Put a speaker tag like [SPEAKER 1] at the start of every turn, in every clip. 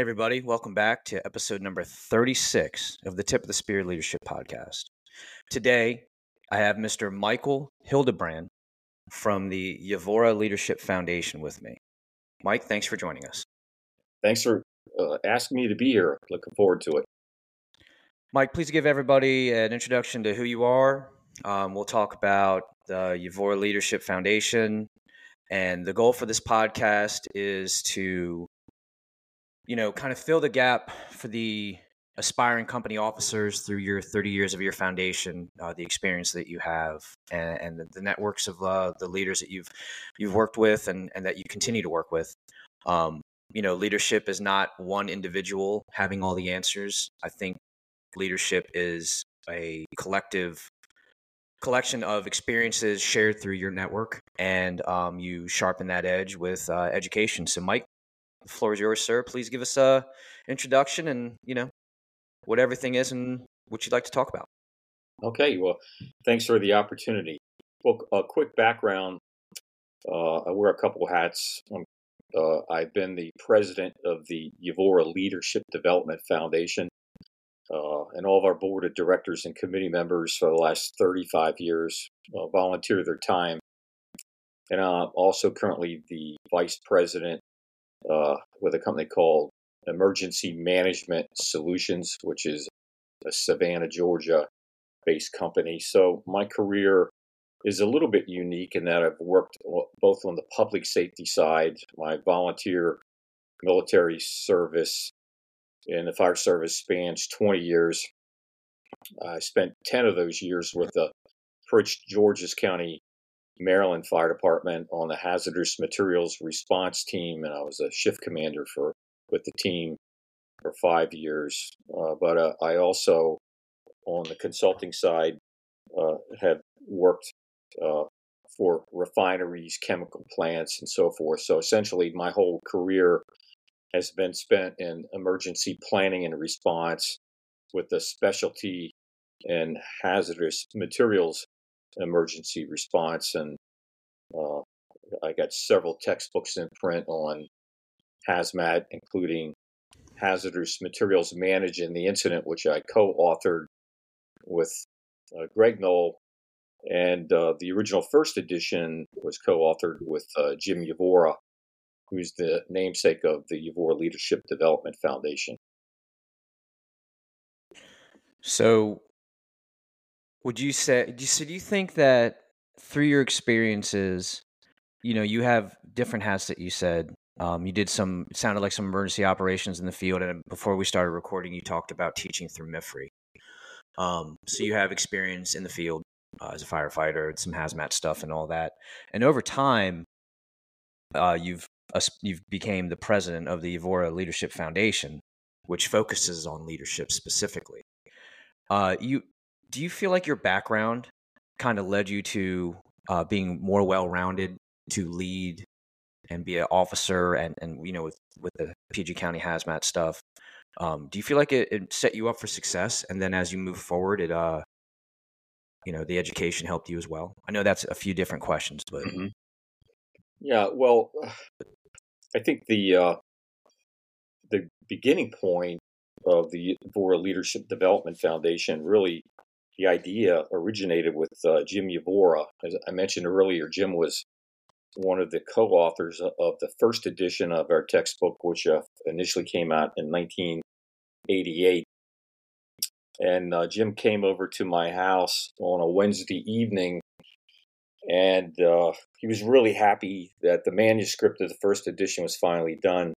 [SPEAKER 1] Hey, everybody. Welcome back to episode number 36 of the Tip of the Spear Leadership Podcast. Today, I have Mr. Michael Hildebrand from the Yvorra Leadership Foundation with me. Mike, thanks for joining us.
[SPEAKER 2] Thanks for uh, asking me to be here. Looking forward to it.
[SPEAKER 1] Mike, please give everybody an introduction to who you are. Um, we'll talk about the Yvorra Leadership Foundation. And the goal for this podcast is to you know, kind of fill the gap for the aspiring company officers through your 30 years of your foundation, uh, the experience that you have, and, and the, the, networks of uh, the leaders that you've you've worked with and, and that you continue to work with. Um, you know, leadership is not one individual having all the answers. I think leadership is a collective collection of experiences shared through your network, and um, you sharpen that edge with uh, education. So, Mike, the floor is yours, sir. Please give us a introduction and you know what everything is and what you'd like to talk about.
[SPEAKER 2] Okay, well, thanks for the opportunity. Well, a quick background. Uh, I wear a couple hats. Uh, I've been the president of the Yvorra Leadership Development Foundation, uh, and all of our board of directors and committee members for the last 35 years uh, volunteer their time. And I'm also currently the vice president uh, with a company called Emergency Management Solutions, which is a Savannah, Georgia based company. So my career is a little bit unique in that I've worked both on the public safety side, my volunteer military service in the fire service spans 20 years. I spent 10 of those years with the Prince George's County Maryland Fire Department on the hazardous materials response team, and I was a shift commander for with the team for five years. Uh, but uh, I also, on the consulting side, uh, have worked uh, for refineries, chemical plants, and so forth. So essentially, my whole career has been spent in emergency planning and response with a specialty in hazardous materials emergency response. And uh, I got several textbooks in print on hazmat, including hazardous materials managing the incident, which I co-authored with uh, Greg Noll. And uh, the original first edition was co-authored with uh, Jim Yvorra, who's the namesake of the Yvorra Leadership Development Foundation.
[SPEAKER 1] So, would you say? do you, So, do you think that through your experiences, you know, you have different hats that you said. Um, you did some, it sounded like some emergency operations in the field. And before we started recording, you talked about teaching through MFRI Um, so you have experience in the field uh, as a firefighter, some hazmat stuff and all that. And over time, uh, you've uh, you've became the president of the Yvorra Leadership Foundation, which focuses on leadership specifically. Uh, you do you feel like your background kind of led you to uh, being more well-rounded to lead and be an officer and, and you know with, with the PG County hazmat stuff. Um, do you feel like it, it, set you up for success and then as you move forward it uh you know the education helped you as well? I know that's a few different questions, but
[SPEAKER 2] mm-hmm. yeah, well, I think the uh, the beginning point of the Yvorra Leadership Development Foundation really the idea originated with uh, Jim Yvorra. As I mentioned earlier, Jim was one of the co-authors of the first edition of our textbook, which uh, initially came out in 1988. And uh, Jim came over to my house on a Wednesday evening, and uh, he was really happy that the manuscript of the first edition was finally done.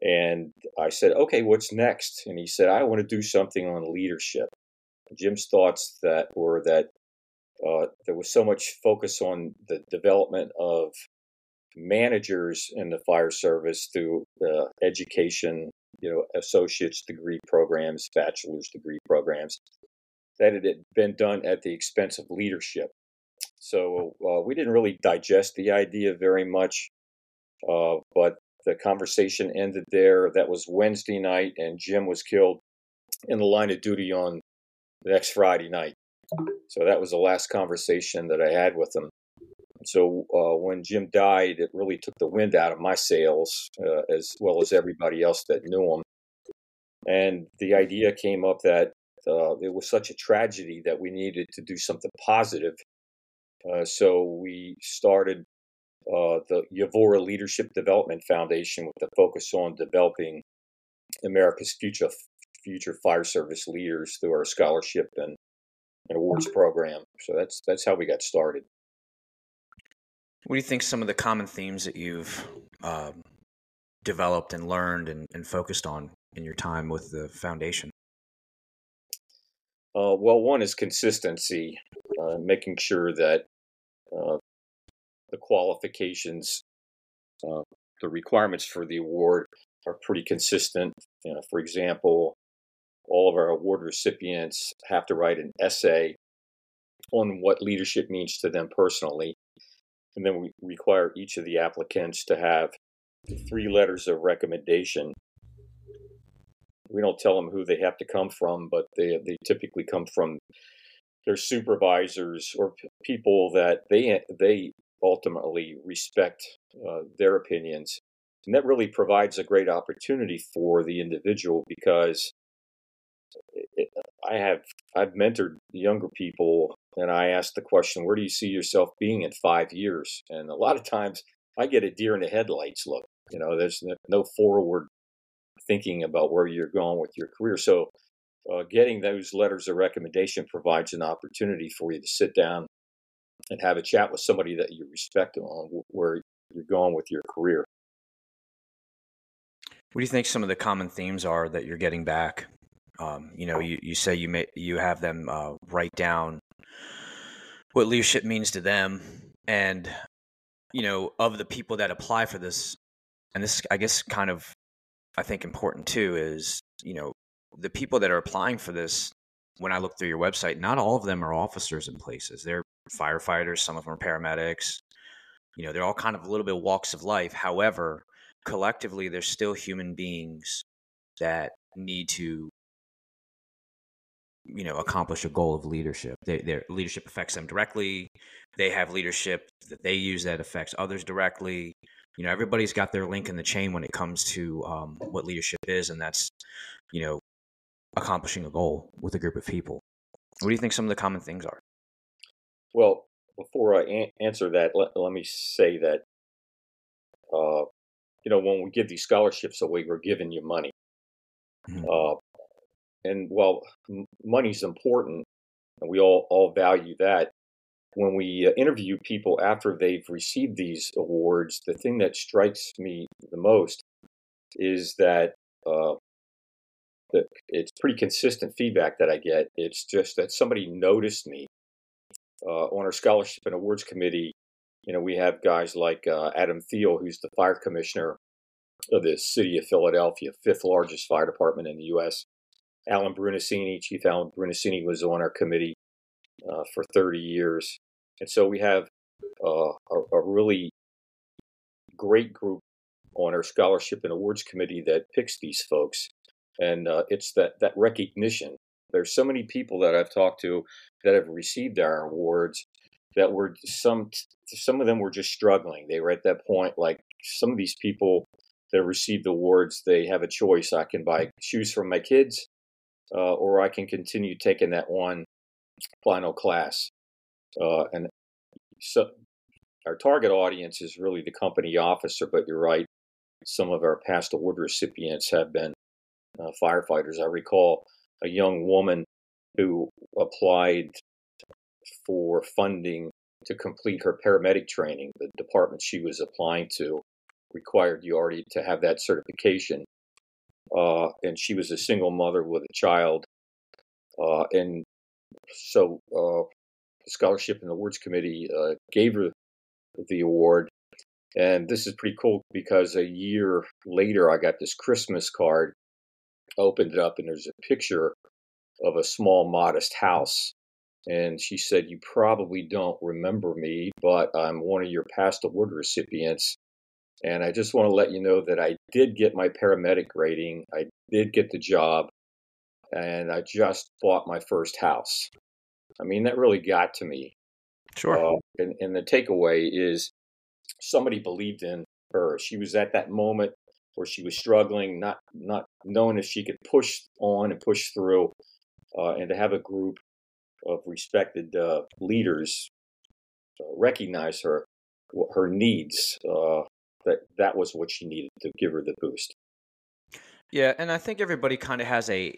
[SPEAKER 2] And I said, "Okay, what's next?" And he said, "I want to do something on leadership." Jim's thoughts that were that uh, there was so much focus on the development of managers in the fire service through uh, education, you know, associate's degree programs, bachelor's degree programs, that it had been done at the expense of leadership. So uh, we didn't really digest the idea very much, uh, but the conversation ended there. That was Wednesday night, and Jim was killed in the line of duty on the next Friday night. So that was the last conversation that I had with him. So uh, when Jim died, it really took the wind out of my sails, uh, as well as everybody else that knew him. And the idea came up that uh, it was such a tragedy that we needed to do something positive. Uh, so we started uh, the Yvorra Leadership Development Foundation with a focus on developing America's future future fire service leaders through our scholarship and, and awards program. So that's that's how we got started.
[SPEAKER 1] What do you think some of the common themes that you've um, developed and learned and, and, focused on in your time with the foundation?
[SPEAKER 2] Uh, well, one is consistency, uh, making sure that uh, the qualifications, uh, the requirements for the award are pretty consistent. You know, for example, all of our award recipients have to write an essay on what leadership means to them personally. And then we require each of the applicants to have three letters of recommendation. We don't tell them who they have to come from, but they, they typically come from their supervisors or people that they they ultimately respect uh, their opinions. And that really provides a great opportunity for the individual because I have I've mentored younger people and I ask the question, where do you see yourself being in five years? And a lot of times I get a deer in the headlights look. You know, there's no forward thinking about where you're going with your career. So uh, getting those letters of recommendation provides an opportunity for you to sit down and have a chat with somebody that you respect on where you're going with your career.
[SPEAKER 1] What do you think some of the common themes are that you're getting back um, you know, you, you say you may you have them uh, write down what leadership means to them, and you know, of the people that apply for this, and this I guess kind of I think important too is you know the people that are applying for this. When I look through your website, not all of them are officers in places. They're firefighters. Some of them are paramedics. You know, they're all kind of a little bit walks of life. However, collectively, they're still human beings that need to you know accomplish a goal of leadership. They, their leadership affects them directly. They have leadership that they use that affects others directly. You know everybody's got their link in the chain when it comes to um, what leadership is and that's you know accomplishing a goal with a group of people. What do you think some of the common things are?
[SPEAKER 2] Well before i a- answer that let, let me say that uh, you know when we give these scholarships away we're giving you money. Mm-hmm. uh, and while money's important, and we all all value that, when we uh, interview people after they've received these awards, the thing that strikes me the most is that uh, that it's pretty consistent feedback that I get. It's just that somebody noticed me uh, on our scholarship and awards committee. You know, we have guys like uh, Adam Thiel, who's the fire commissioner of the city of Philadelphia, fifth largest fire department in the U.S. Alan Brunacini, Chief Alan Brunacini, was on our committee uh, for 30 years. And so we have uh, a, a, really great group on our scholarship and awards committee that picks these folks. And uh, it's that, that recognition. There's so many people that I've talked to that have received our awards that were some some of them were just struggling. They were at that point like some of these people that received awards, they have a choice. I can buy shoes for my kids uh, or I can continue taking that one final class. Uh, and so our target audience is really the company officer, but you're right. Some of our past award recipients have been uh, firefighters. I recall a young woman who applied for funding to complete her paramedic training. The department she was applying to required you already to have that certification uh, and she was a single mother with a child. Uh, and so uh, the Scholarship and Awards Committee uh, gave her the award. And this is pretty cool because a year later, I got this Christmas card, I opened it up, and there's a picture of a small, modest house. And she said, You probably don't remember me, but I'm one of your past award recipients. And I just want to let you know that I did get my paramedic rating. I did get the job. And I just bought my first house. I mean, that really got to me.
[SPEAKER 1] Sure.
[SPEAKER 2] Uh, and, and the takeaway is somebody believed in her. She was at that moment where she was struggling, not not knowing if she could push on and push through, uh, and to have a group of respected uh, leaders uh, recognize her her needs. That that was what she needed to give her the boost.
[SPEAKER 1] Yeah, and I think everybody kind of has a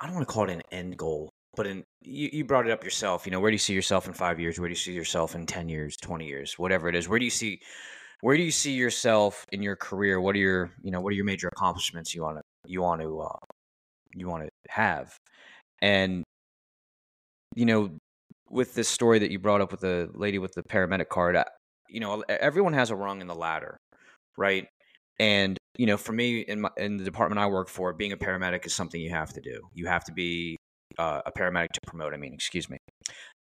[SPEAKER 1] I don't want to call it an end goal, but in you, you brought it up yourself. You know, where do you see yourself in five years? Where do you see yourself in ten years, twenty years, whatever it is? Where do you see where do you see yourself in your career? What are your you know what are your major accomplishments you want to you want to uh, you want to have? And you know, with this story that you brought up with the lady with the paramedic card, you know, everyone has a rung in the ladder, right? And you know, for me in my in the department I work for, being a paramedic is something you have to do. You have to be uh, a paramedic to promote. I mean, excuse me.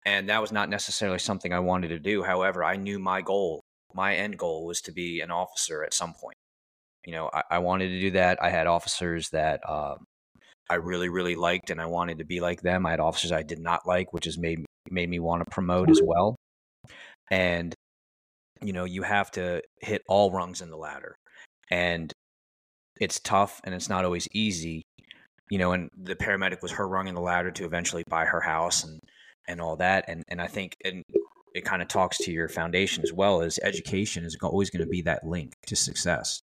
[SPEAKER 1] And that was not necessarily something I wanted to do. However, I knew my goal, my end goal, was to be an officer at some point. You know, I, I wanted to do that. I had officers that um, I really, really liked, and I wanted to be like them. I had officers I did not like, which has made made me want to promote as well. And you know, you have to hit all rungs in the ladder, and it's tough, and it's not always easy you know, and the paramedic was her rung in the ladder to eventually buy her house and and all that. And and I think and it kind of talks to your foundation as well as education is always going to be that link to success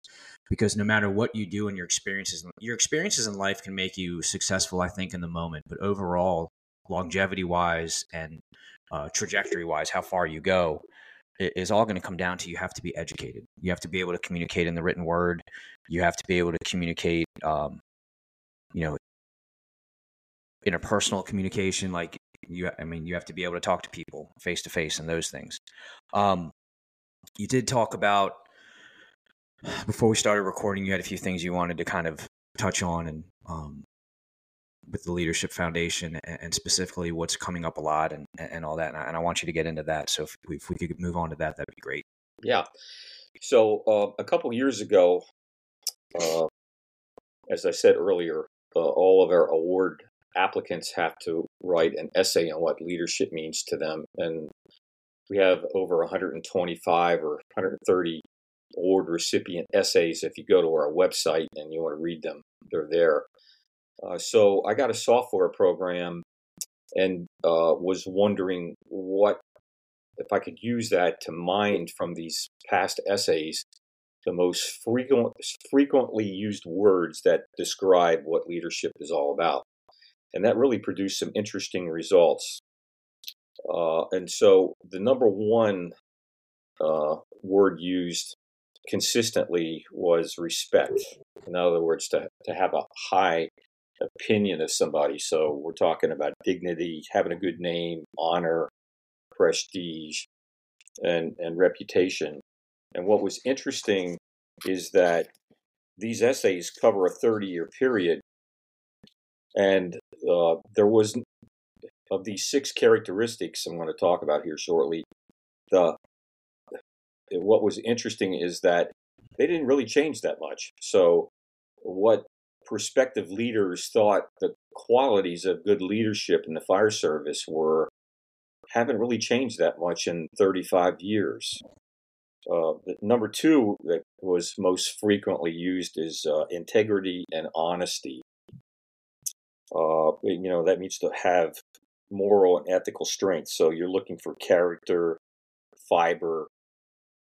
[SPEAKER 1] because no matter what you do in your experiences your experiences in life can make you successful i think in the moment but overall longevity wise and uh, trajectory wise how far you go is all going to come down to you have to be educated. You have to be able to communicate in the written word. You have to be able to communicate um, you know interpersonal communication like you i mean you have to be able to talk to people face to face and those things. Um you did talk about before we started recording you had a few things you wanted to kind of touch on and um with the leadership foundation and, specifically what's coming up a lot and, and all that and I, and I want you to get into that so if we, if we could move on to that that'd be great
[SPEAKER 2] yeah so uh, a couple years ago uh, as i said earlier uh, all of our award applicants have to write an essay on what leadership means to them. And we have over 125 or 130 award recipient essays. If you go to our website and you want to read them, they're there. Uh, so I got a software program and uh, was wondering what if I could use that to mine from these past essays the most frequent, frequently used words that describe what leadership is all about. And that really produced some interesting results. Uh, and so the number one uh, word used consistently was respect. In other words, to, to have a high opinion of somebody. So we're talking about dignity, having a good name, honor, prestige, and, and reputation. And what was interesting is that these essays cover a 30 year period. And uh, there was, of these six characteristics I'm going to talk about here shortly, the what was interesting is that they didn't really change that much. So, what prospective leaders thought the qualities of good leadership in the fire service were haven't really changed that much in 35 years. Uh, number two that was most frequently used is uh, integrity and honesty. Uh, you know, that means to have moral and ethical strength. So you're looking for character, fiber,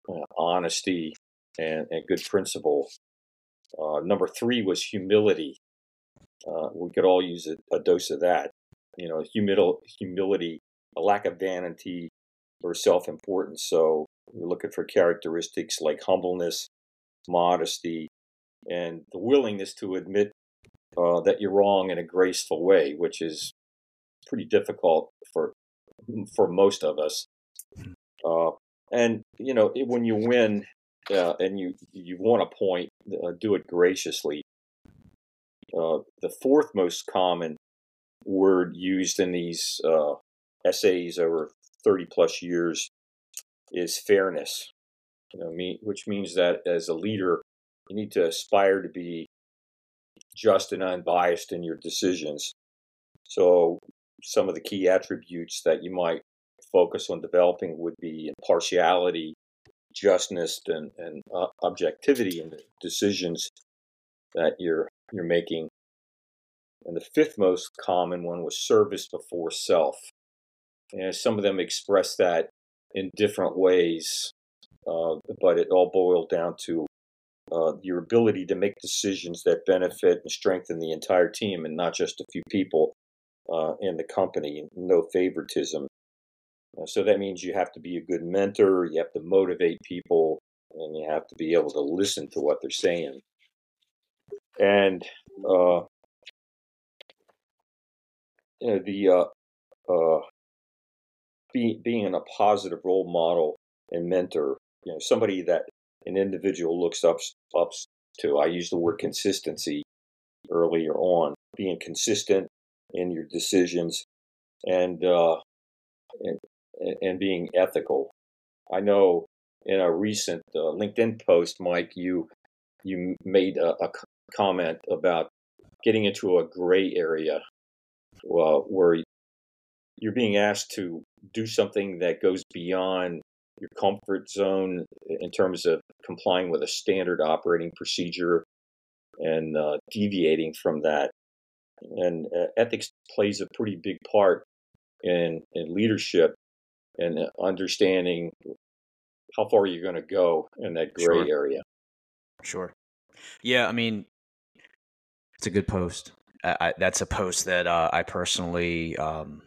[SPEAKER 2] uh, honesty, and, and, good principle. Uh, number three was humility. Uh, we could all use a, a, dose of that. You know, humil- humility, a lack of vanity or self importance. So we're looking for characteristics like humbleness, modesty, and the willingness to admit uh, that you're wrong in a graceful way, which is pretty difficult for for most of us. Uh, and you know, when you win uh, and you you want a point, uh, do it graciously. Uh, the fourth most common word used in these uh, essays over 30 plus years is fairness. You know, me, which means that as a leader, you need to aspire to be just and unbiased in your decisions. So, some of the key attributes that you might focus on developing would be impartiality, justness, and, and uh, objectivity in the decisions that you're you're making. And the fifth most common one was service before self. And some of them express that in different ways, uh, but it all boiled down to uh, your ability to make decisions that benefit and strengthen the entire team and not just a few people uh, in the company. No favoritism. Uh, so that means you have to be a good mentor, you have to motivate people, and you have to be able to listen to what they're saying. And uh, you know, the uh, uh, be, being a positive role model and mentor, you know, somebody that an individual looks up up to. I use the word consistency earlier on, being consistent in your decisions and uh, and, and being ethical. I know in a recent uh, LinkedIn post, Mike, you you made a, a comment about getting into a gray area uh, where you're being asked to do something that goes beyond your comfort zone in terms of complying with a standard operating procedure and uh, deviating from that. And uh, ethics plays a pretty big part in, in leadership and understanding how far you're going to go in that gray
[SPEAKER 1] Sure.
[SPEAKER 2] area.
[SPEAKER 1] Sure. Yeah, I mean, it's a good post. I, I, that's a post that uh, I personally, um,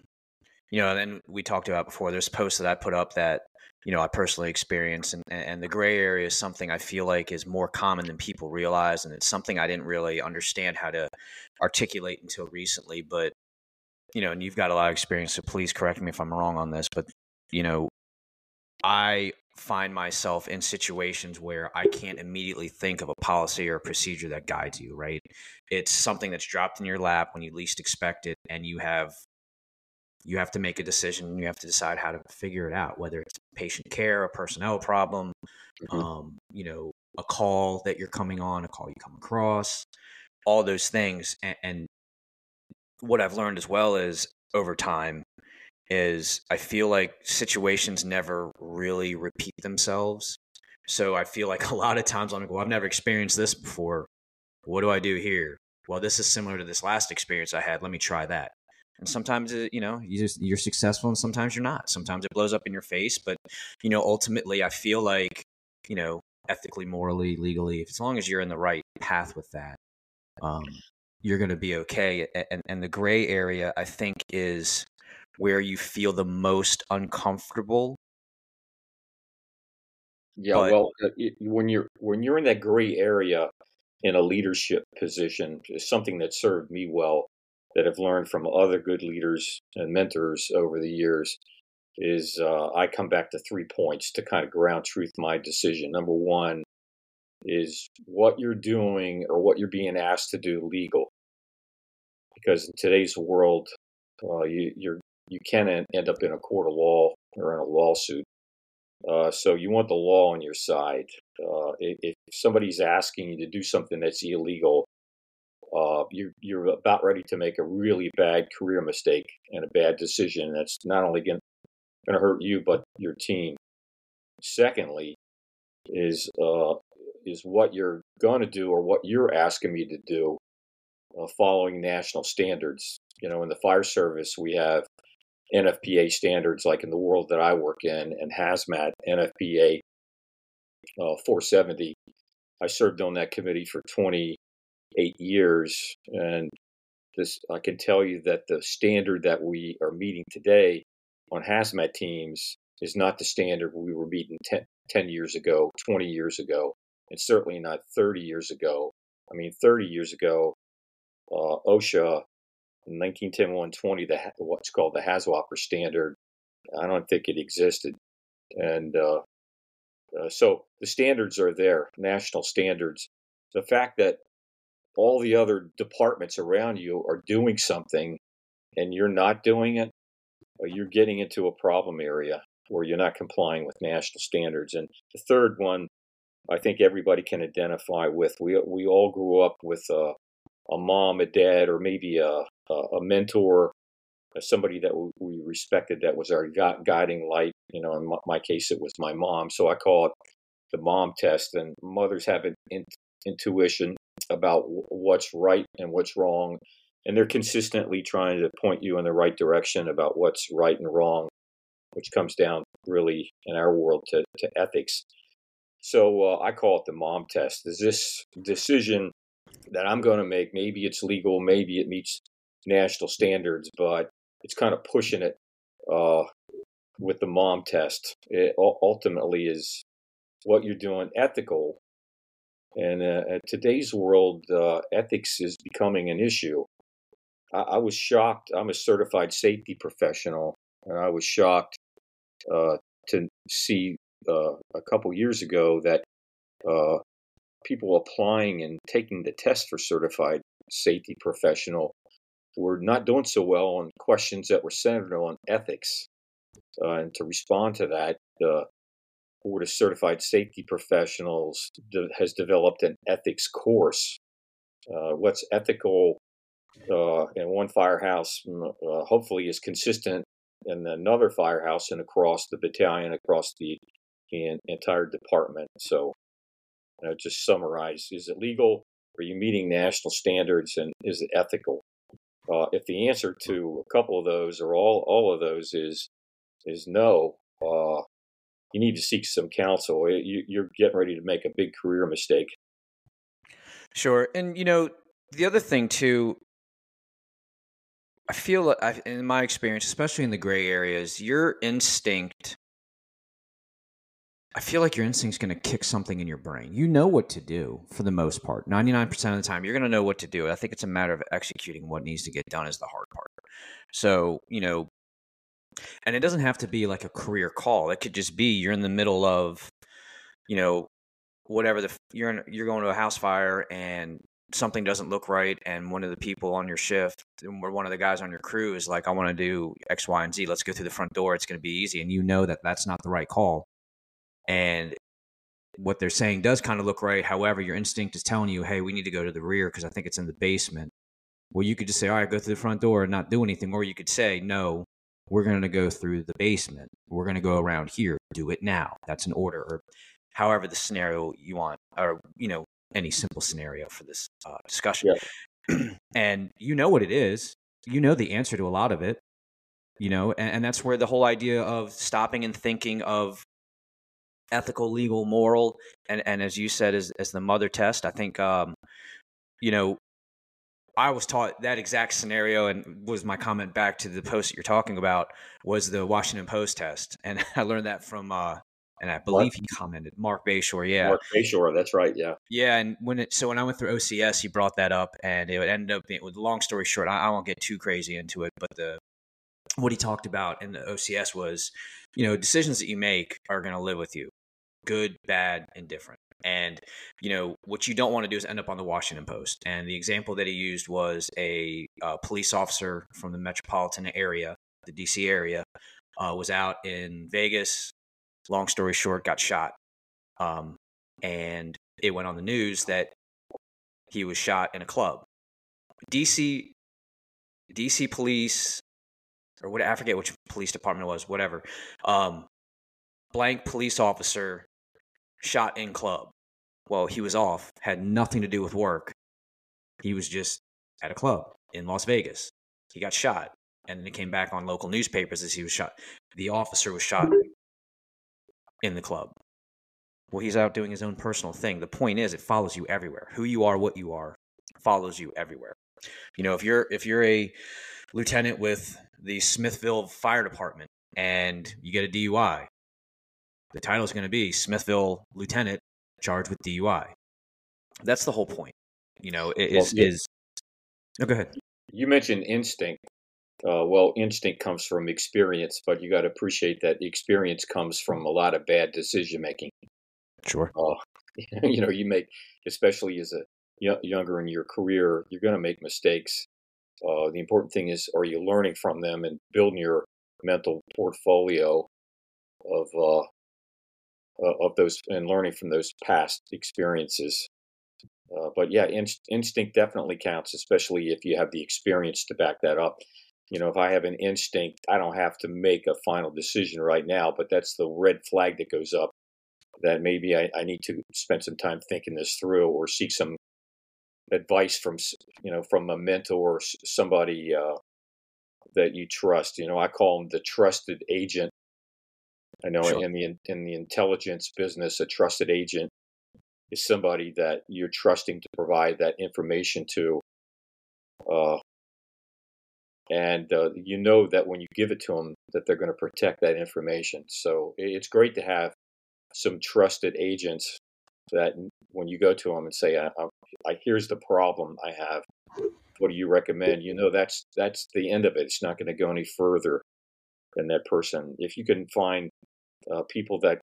[SPEAKER 1] you know, and we talked about before. There's posts that I put up that you know I personally experience, and and the gray area is something I feel like is more common than people realize, and it's something I didn't really understand how to articulate until recently. But you know, and you've got a lot of experience, so please correct me if I'm wrong on this. But you know, I find myself in situations where I can't immediately think of a policy or a procedure that guides you, right? It's something that's dropped in your lap when you least expect it and you have you have to make a decision you have to decide how to figure it out, whether it's patient care, a personnel problem,
[SPEAKER 2] Mhm.
[SPEAKER 1] um, you know, a call that you're coming on, a call you come across, all those things. And, and what I've learned as well is over time is I feel like situations never really repeat themselves. So I feel like a lot of times I'm like, well, I've never experienced this before. What do I do here? Well, this is similar to this last experience I had. Let me try that. And sometimes, you know, you just, you're successful and sometimes you're not. Sometimes it blows up in your face. But, you know, ultimately, I feel like, you know, ethically, morally, legally, as long as you're in the right path with that, um, you're going to be okay. And, and the gray area, I think, is where you feel the most uncomfortable.
[SPEAKER 2] Yeah,
[SPEAKER 1] But
[SPEAKER 2] well, uh, it, when you're when you're in that gray area in a leadership position, is something that served me well, that I've learned from other good leaders and mentors over the years, is uh, I come back to three points to kind of ground truth my decision. Number one is what you're doing or what you're being asked to do legal, because in today's world, uh, you you're you can end up in a court of law or in a lawsuit. Uh, so you want the law on your side. Uh, if, if somebody's asking you to do something that's illegal, uh, you're you're about ready to make a really bad career mistake and a bad decision that's not only going to hurt you but your team. Secondly, is uh, is what you're going to do or what you're asking me to do, uh, following national standards. You know, in the fire service, we have NFPA standards, like in the world that I work in, and hazmat NFPA uh, 470. I served on that committee for 28 years, and this I can tell you that the standard that we are meeting today on hazmat teams is not the standard we were meeting 10, 10 years ago, 20 years ago, and certainly not 30 years ago. I mean, 30 years ago, uh, OSHA 1910-120, the what's called the HAZWOPER standard. I don't think it existed, and uh, uh, so the standards are there, national standards. The fact that all the other departments around you are doing something and you're not doing it, uh, you're getting into a problem area where you're not complying with national standards. And the third one, I think everybody can identify with. We we all grew up with a, a mom, a dad, or maybe a a mentor somebody that we respected that was our guiding light. You know, in my case, it was my mom. So I call it the mom test. And mothers have an in, intuition about what's right and what's wrong. And they're consistently trying to point you in the right direction about what's right and wrong, which comes down really in our world to, to ethics. So uh, I call it the mom test. Is this decision that I'm going to make? Maybe it's legal, maybe it meets national standards, but it's kind of pushing it uh, with the mom test. It ultimately is what you're doing ethical. And uh, today's world, uh, ethics is becoming an issue. I, I, was shocked. I'm a certified safety professional, and I was shocked uh, to see uh, a couple years ago that uh, people applying and taking the test for certified safety professional were not doing so well on questions that were centered on ethics. Uh, and to respond to that, the Board of Certified Safety Professionals de- has developed an ethics course. Uh, what's ethical uh, in one firehouse, uh, hopefully, is consistent in another firehouse and across the battalion, across the, the entire department. So, you know, just summarize: is it legal? Are you meeting national standards, and is it ethical? Uh, if the answer to a couple of those or all all of those is is no, uh, you need to seek some counsel. You, you're getting ready to make a big career mistake.
[SPEAKER 1] Sure, and you know the other thing too. I feel in my experience, especially in the gray areas, your instinct I feel like your instinct's going to kick something in your brain. You know what to do for the most part. 99% of the time, you're going to know what to do. I think it's a matter of executing what needs to get done is the hard part. So, you know, and it doesn't have to be like a career call. It could just be you're in the middle of, you know, whatever the you're in, you're going to a house fire and something doesn't look right and one of the people on your shift or one of the guys on your crew is like i want to do x y and z let's go through the front door it's going to be easy and you know that that's not the right call and what they're saying does kind of look right. However, your instinct is telling you, hey, we need to go to the rear because I think it's in the basement. Well, you could just say, all right, go through the front door and not do anything. Or you could say, no, we're going to go through the basement. We're going to go around here. Do it now. That's an order. Or however the scenario you want, or, you know, any simple scenario for this uh, discussion. Yeah. and you know what it is. You know the answer to a lot of it. You know, and, and that's where the whole idea of stopping and thinking of ethical, legal, moral, and and as you said, as as the mother test. I think, um, you know, I was taught that exact scenario, and was my comment back to the post that you're talking about was the Washington Post test, and I learned that from. Uh, and I believe he commented Mark Bayshore, yeah,
[SPEAKER 2] Mark Bayshore, that's right, yeah,
[SPEAKER 1] yeah. And when it so when I went through OCS, he brought that up, and it ended up being. With long story short, I, I won't get too crazy into it, but the what he talked about in the OCS was, you know, decisions that you make are going to live with you good, bad, indifferent. And, you know, what you don't want to do is end up on the Washington Post. And the example that he used was a, a police officer from the metropolitan area, the DC area, uh, was out in Vegas. Long story short, got shot. Um, and it went on the news that he was shot in a club. DC, DC police, or what I forget which police department it was, whatever. Um, blank police officer shot in club. Well, he was off, had nothing to do with work. He was just at a club in Las Vegas. He got shot, and then it came back on local newspapers as he was shot. The officer was shot in the club. Well, he's out doing his own personal thing. The point is, it follows you everywhere. Who you are, what you are, follows you everywhere. You know, if you're if you're a lieutenant with the Smithville Fire Department and you get a DUI, the title is going to be Smithville Lieutenant charged with DUI. That's the whole point. You know, is well, is. Oh, go ahead.
[SPEAKER 2] You mentioned instinct. Uh, well, instinct comes from experience, but you got to appreciate that experience comes from a lot of bad decision making.
[SPEAKER 1] Sure.
[SPEAKER 2] Uh, you know, you make, especially as a younger in your career, you're going to make mistakes. Uh, the important thing is, are you learning from them and building your mental portfolio of uh, of those and learning from those past experiences. Uh, but yeah, in, instinct definitely counts, especially if you have the experience to back that up. you know, if I have an instinct, I don't have to make a final decision right now, but that's the red flag that goes up that maybe I, I need to spend some time thinking this through or seek some advice from, you know, from a mentor or somebody uh, that you trust. You know, I call them the trusted agent. I know sure. in the in the intelligence business, a trusted agent is somebody that you're trusting to provide that information to. Uh, and uh, you know that when you give it to them that they're going to protect that information so it's great to have some trusted agents that when you go to them and say I, I, I, here's the problem i have what do you recommend you know that's that's the end of it it's not going to go any further than that person if you can find uh, people that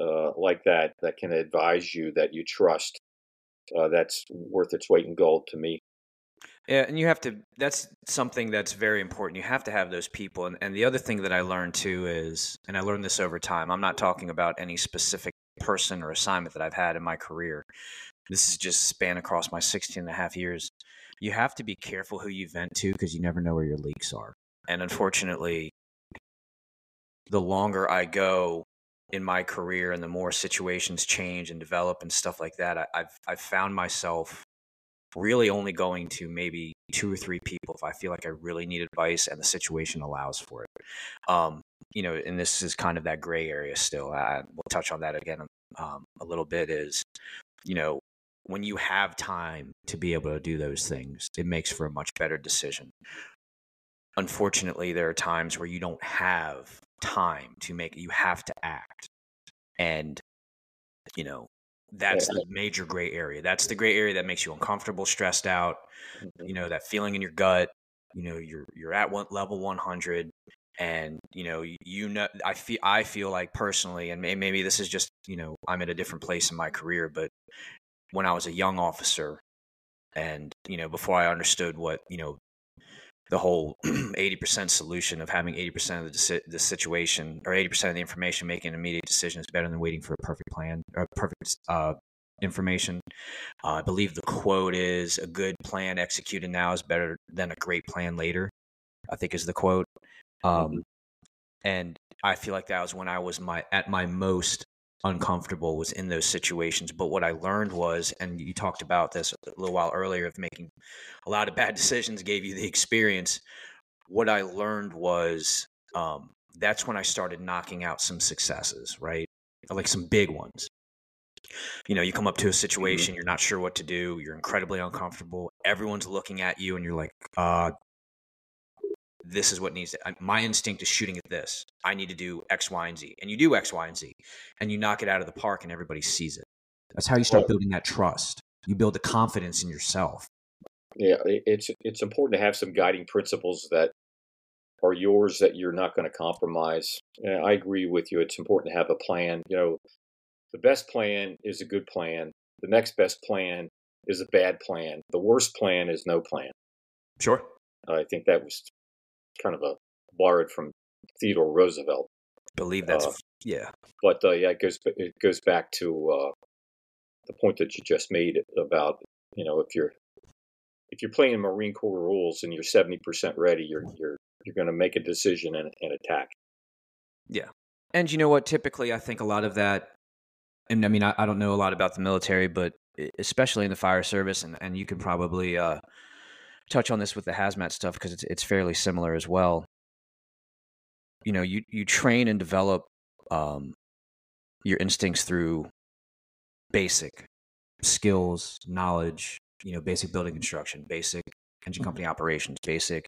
[SPEAKER 2] uh, like that that can advise you that you trust uh, that's worth its weight in gold to me
[SPEAKER 1] yeah, and you have to. That's something that's very important. You have to have those people. And, and the other thing that I learned too is, and I learned this over time. I'm not talking about any specific person or assignment that I've had in my career. This is just span across my 16 and a half years. You have to be careful who you vent to because you never know where your leaks are. And unfortunately, the longer I go in my career and the more situations change and develop and stuff like that, I, I've I've found myself really only going to maybe two or three people if I feel like I really need advice and the situation allows for it. Um, you know, and this is kind of that gray area still. I, we'll touch on that again um, a little bit. Is you know when you have time to be able to do those things, it makes for a much better decision. Unfortunately, there are times where you don't have time to make. You have to act, and you know that's the major gray area. That's the gray area that makes you uncomfortable, stressed out. Mm-hmm. You know that feeling in your gut. You know you're you're at one level 100, and you know you, you know I feel I feel like personally, and maybe this is just you know I'm at a different place in my career, but when I was a young officer, and you know before I understood what you know the whole 80% solution of having 80% of the, the situation or 80% of the information making an immediate decision is better than waiting for a perfect plan or perfect uh, information. Uh, I believe the quote is a good plan executed now is better than a great plan later. I think is the quote. Um, mm-hmm. And I feel like that was when I was my at my most uncomfortable was in those situations. But what I learned was, and you talked about this a little while earlier of making a lot of bad decisions gave you the experience. What I learned was um, that's when I started knocking out some successes, right? Like some big ones. You know, you come up to a mm-hmm. situation, you're not sure what to do, you're incredibly uncomfortable, everyone's looking at you, and you're like, uh, this is what needs to, my instinct is shooting at this. I need to do X, Y, and Z. And you do X, Y, and Z, and you knock it out of the park, and everybody sees it. That's how you start building that trust. You build the confidence in yourself.
[SPEAKER 2] Yeah, it's it's important to have some guiding principles that are yours that you're not going to compromise. And I agree with you. It's important to have a plan. You know, the best plan is a good plan. The next best plan is a bad plan. The worst plan is no plan.
[SPEAKER 1] Sure.
[SPEAKER 2] I think that was kind of a borrowed from Theodore Roosevelt.
[SPEAKER 1] I Believe that's uh, yeah.
[SPEAKER 2] But uh, yeah, it goes it goes back to uh, the point that you just made about you know if you're if you're playing Marine Corps rules and you're seventy percent ready, you're you're you're going to make a decision and, and attack.
[SPEAKER 1] Yeah, and you know what? Typically, I think a lot of that, and I mean, I, I don't know a lot about the military, but especially in the fire service, and and you can probably uh, touch on this with the hazmat stuff because it's it's fairly similar as well. You know, you you train and develop um, your instincts through basic skills, knowledge. You know, basic building construction, basic engine mm-hmm. company operations, basic.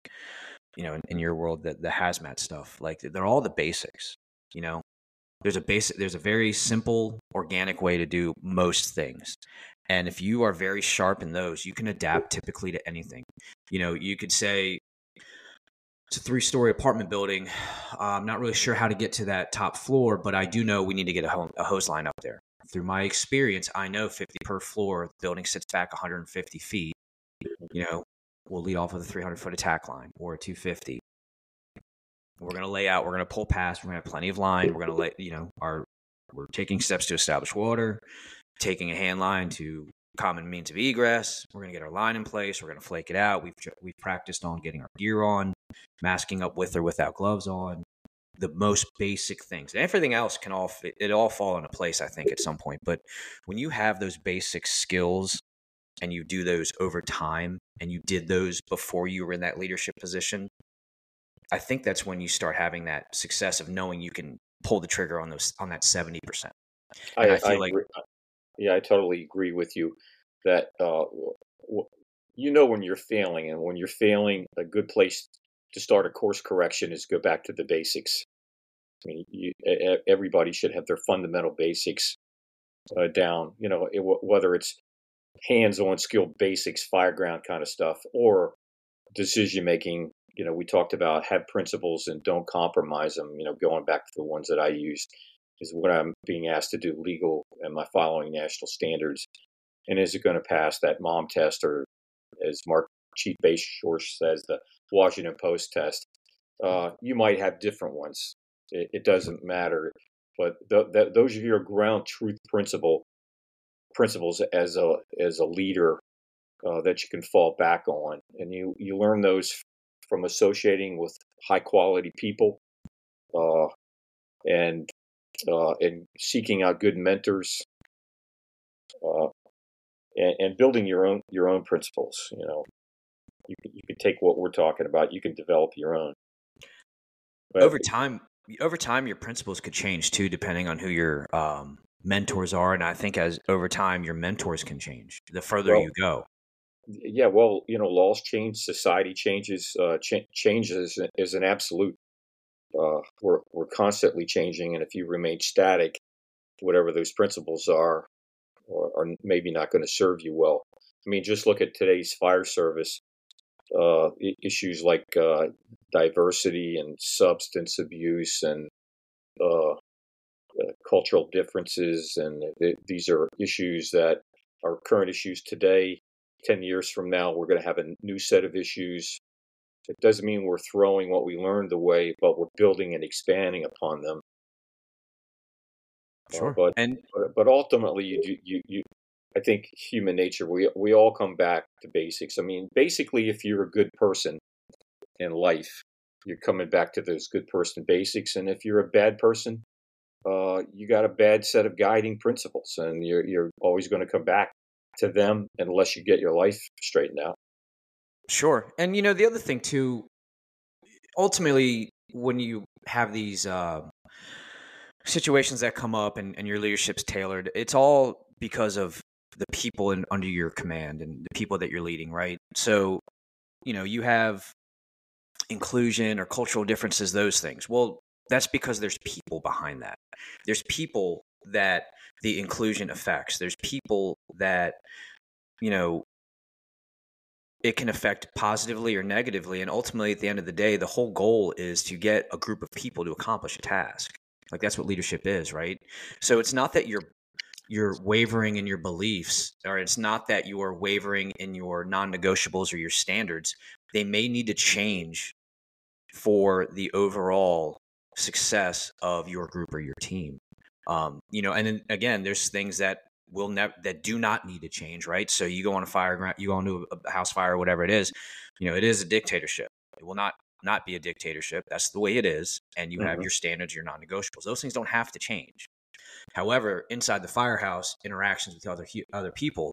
[SPEAKER 1] You know, in, in your world, the the hazmat stuff, like they're all the basics. You know, there's a basic there's a very simple organic way to do most things and if you are very sharp in those, you can adapt typically to anything. You know, you could say it's a three story apartment building. I'm not really sure how to get to that top floor, but I do know we need to get a, home, a hose line up there. Through my experience, I know 50 per floor, the building sits back 150 feet. You know, we'll lead off with a 300 foot attack line or a 250. We're going to lay out, we're going to pull past, we're going to have plenty of line. We're going to lay, you know, our, we're taking steps to establish water taking a hand line to common means of egress. We're going to get our line in place. We're going to flake it out. We've we've practiced on getting our gear on. masking up with or without gloves on, the most basic things. And everything else can all fit, it all fall into place, I think, at some point. But when you have those basic skills and you do those over time and you did those before you were in that leadership position, I think that's when you start having that success of knowing you can pull the trigger on those on that seventy percent.
[SPEAKER 2] I, I, feel I like, agree. Yeah, I totally agree with you that uh, you know when you're failing, and when you're failing, a good place to start a course correction is go back to the basics. I mean, you, everybody should have their fundamental basics uh, down. You know, it, whether it's hands-on skill basics, fireground kind of stuff, or decision making. You know, we talked about have principles and don't compromise them. You know, going back to the ones that I used is what I'm being asked to do legal. Am I following national standards? And is it going to pass that mom test or, as Mark Chief Bashor says, the Washington Post test? Uh, you might have different ones. It, it doesn't matter. But those are your ground truth principle principles as a as a leader uh, that you can fall back on, and you you learn those from associating with high quality people, uh, and uh, and seeking out good mentors, uh, and, and, building your own your own principles. You know, you can, you can take what we're talking about, you can develop your own.
[SPEAKER 1] But over time, over time, your principles could change too, depending on who your um, mentors are, and I think as over time, your mentors can change the further well, you go.
[SPEAKER 2] Yeah, well, you know, laws change, society changes. Uh, ch- changes is an absolute. Uh, we're we're constantly changing, and if you remain static, whatever those principles are, are, maybe not going to serve you well. I mean, just look at today's fire service uh, issues like uh, diversity and substance abuse and uh, uh cultural differences, and th- these are issues that are current issues today. Ten years from now, we're going to have a new set of issues. It doesn't mean we're throwing what we learned away, but we're building and expanding upon them.
[SPEAKER 1] Uh, sure.
[SPEAKER 2] but and but ultimately, you you you I think human nature, we we all come back to basics. I mean, basically, if you're a good person in life, you're coming back to those good person basics. And if you're a bad person, uh, you got a bad set of guiding principles, and you're you're always going to come back to them unless you get your life straightened out.
[SPEAKER 1] Sure, and you know the other thing too. Ultimately, when you have these uh, situations that come up and, and your leadership's tailored, it's all because of the people in, under your command and the people that you're leading, right? So, you know, you have inclusion or cultural differences, those things. Well, that's because there's people behind that. There's people that the inclusion affects. There's people that, you know, it can affect positively or negatively. And ultimately, at the end of the day, the whole goal is to get a group of people to accomplish a task. Like that's what leadership is, right? So it's not that you're you're wavering in your beliefs, or it's not that you are wavering in your non negotiables or your standards. They may need to change for the overall success of your group or your team. Um, you know, and then again, there's things that will never that do not need to change, right? So you go on a fire, you go into a house fire, or whatever it is. You know, it is a dictatorship. It will not not be a dictatorship. That's the way it is, and you mm-hmm. have your standards, your non-negotiables. Those things don't have to change. However, inside the firehouse, interactions with other other people,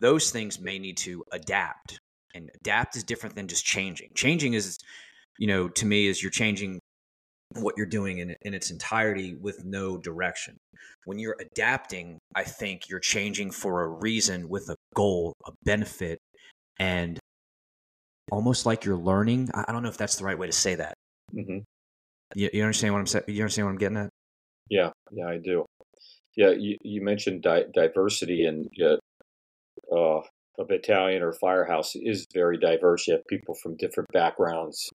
[SPEAKER 1] those things may need to adapt. And adapt is different than just changing. Changing is, you know, to me, is you're changing what you're doing in, in its entirety with no direction. When you're adapting, I think you're changing for a reason with a goal, a benefit, and almost like you're learning. I don't know if that's the right way to say that. Mm-hmm. You, you understand what I'm saying? You understand what I'm getting at?
[SPEAKER 2] Yeah, yeah, I do. Yeah, you, you mentioned di- diversity, and uh, a battalion or firehouse is very diverse. You have people from different backgrounds.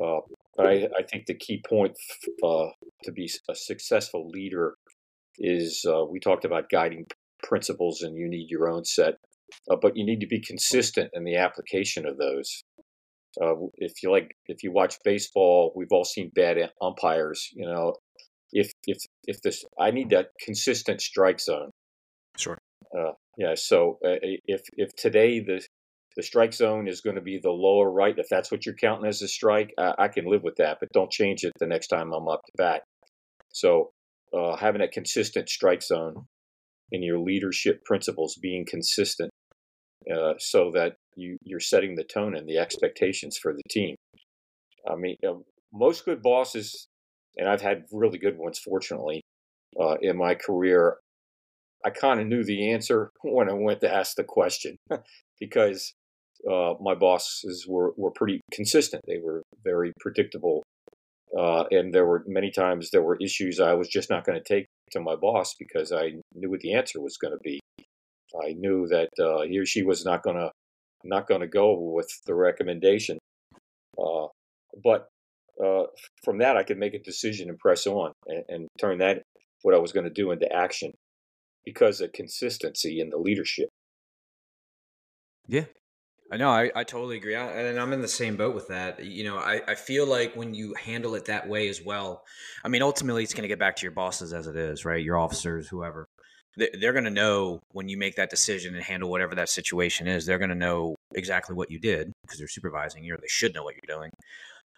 [SPEAKER 2] Uh, but I, I, think the key point uh, to be a successful leader is uh, we talked about guiding principles, and you need your own set, uh, but you need to be consistent in the application of those. Uh, if you like, if you watch baseball, we've all seen bad umpires. You know, if if if this I need that consistent strike zone.
[SPEAKER 1] Sure.
[SPEAKER 2] Uh, yeah. So uh, if if today the the strike zone is going to be the lower right. If that's what you're counting as a strike, I, I can live with that, but don't change it the next time I'm up to bat. So uh, having a consistent strike zone and your leadership principles, being consistent, uh, so that you you're setting the tone and the expectations for the team. I mean, most good bosses, and I've had really good ones, fortunately, uh, in my career. I kind of knew the answer when I went to ask the question because uh, my bosses were, were pretty consistent. They were very predictable. Uh, and there were many times there were issues I was just not going to take to my boss because I knew what the answer was going to be. I knew that uh, he or she was not going to not going to go with the recommendation. Uh, but uh, from that, I could make a decision and press on and, and turn that what I was going to do into action because of consistency in the leadership.
[SPEAKER 1] Yeah, I know. I, I totally agree. I, and I'm in the same boat with that. You know, I, I feel like when you handle it that way as well, I mean, ultimately, it's going to get back to your bosses as it is, right? Your officers, whoever. They're going to know when you make that decision and handle whatever that situation is. They're going to know exactly what you did because they're supervising you, or they should know what you're doing.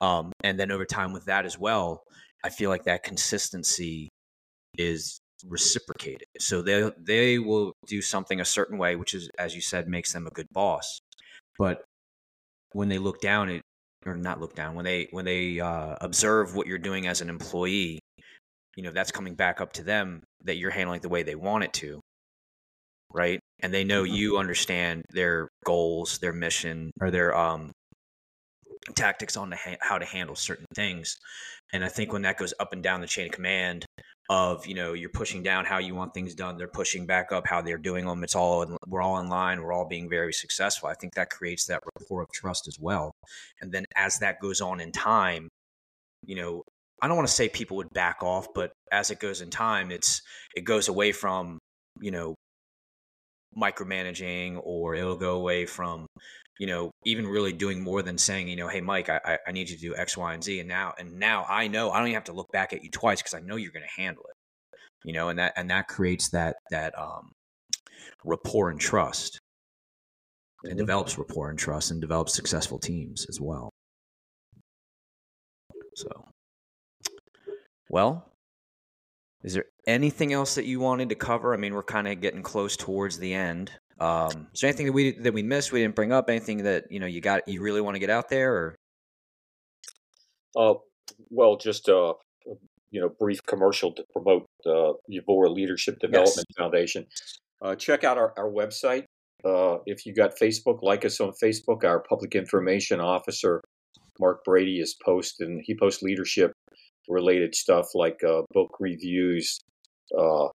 [SPEAKER 1] Um, and then over time with that as well, I feel like that consistency is reciprocated. So they they will do something a certain way, which is, as you said, makes them a good boss. But when they look down at or not look down when they when they uh, observe what you're doing as an employee, you know that's coming back up to them that you're handling the way they want it to, right? And they know mm-hmm. you understand their goals, their mission, or their um, tactics on the ha- how to handle certain things. And I think when that goes up and down the chain of command, of you know you're pushing down how you want things done. They're pushing back up how they're doing them it's all in, we're all in line. We're all being very successful. I think that creates that rapport of trust as well. And then as that goes on in time you know i don't want to say people would back off but as it goes in time it's it goes away from you know micromanaging or it'll go away from you know even really doing more than saying you know hey mike i, I need you to do x y and z and now and now i know i don't even have to look back at you twice because i know you're going to handle it you know and that and that creates that that um rapport and trust and mm-hmm. develops rapport and trust and develops successful teams as well so well is there anything else that you wanted to cover? I mean, we're kind of getting close towards the end. Um, is there anything that we that we missed? We didn't bring up anything that you know you got you really want to get out there, or?
[SPEAKER 2] Uh, well, just uh, you know, brief commercial to promote uh, Yvorra Leadership Development yes. Foundation. Uh, check out our, our website. Uh, if you got Facebook, like us on Facebook. Our public information officer, Mark Brady, is posting. He posts leadership related stuff like uh, book reviews, uh,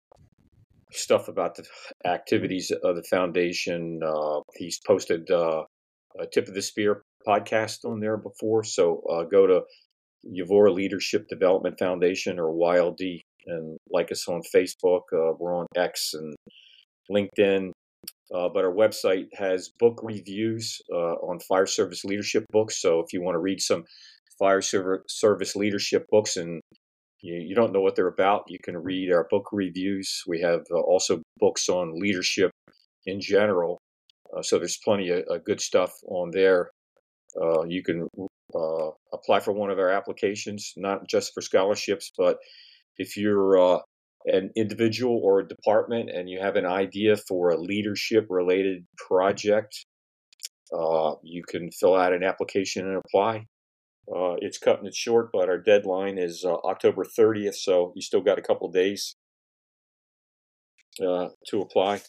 [SPEAKER 2] stuff about the activities of the foundation. Uh, he's posted uh, a Tip of the Spear podcast on there before. So uh, go to Yvorra Leadership Development Foundation or YLD and like us on Facebook. Uh, we're on X and LinkedIn. but our website has book reviews on fire service leadership books. So if you want to read some fire service leadership books and you, you, don't know what they're about, you can read our book reviews. We have uh, also books on leadership in general. Uh, so there's plenty of uh, good stuff on there. Uh, you can uh, apply for one of our applications, not just for scholarships, but if you're uh, an individual or a department and you have an idea for a leadership related project, you can fill out an application and apply. Uh, it's cutting it short, but our deadline is uh, October 30th, so you still got a couple days uh, to apply.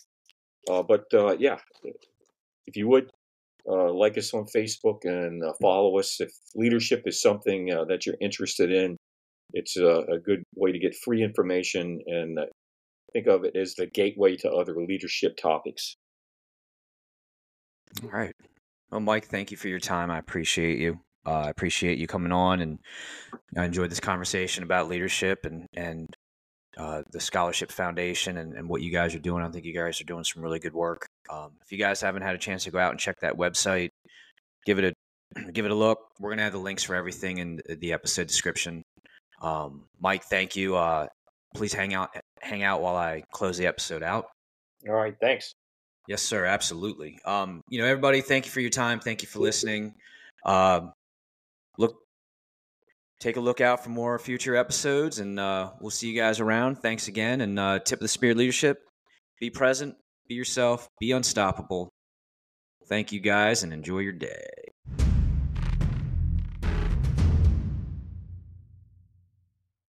[SPEAKER 2] Uh, but uh, yeah, if you would uh, like us on Facebook and follow us, if leadership is something that you're interested in, it's a, a, good way to get free information and think of it as the gateway to other leadership topics.
[SPEAKER 1] All right. Well, Mike, thank you for your time. I appreciate you. Uh, I appreciate you coming on, and I enjoyed this conversation about leadership and and uh, the Scholarship Foundation and, and what you guys are doing. I think you guys are doing some really good work. Um, if you guys haven't had a chance to go out and check that website, give it a give it a look. We're gonna have the links for everything in the episode description. Um, Mike, thank you. Uh, please hang out hang out while I close the episode out.
[SPEAKER 2] All right, thanks.
[SPEAKER 1] Yes, sir. Absolutely. Um, you know, everybody, thank you for your time. Thank you for listening. Uh, take a look out for more future episodes, and uh, we'll see you guys around. Thanks again, and uh, tip of the spear leadership: be present, be yourself, be unstoppable. Thank you guys, and enjoy your day.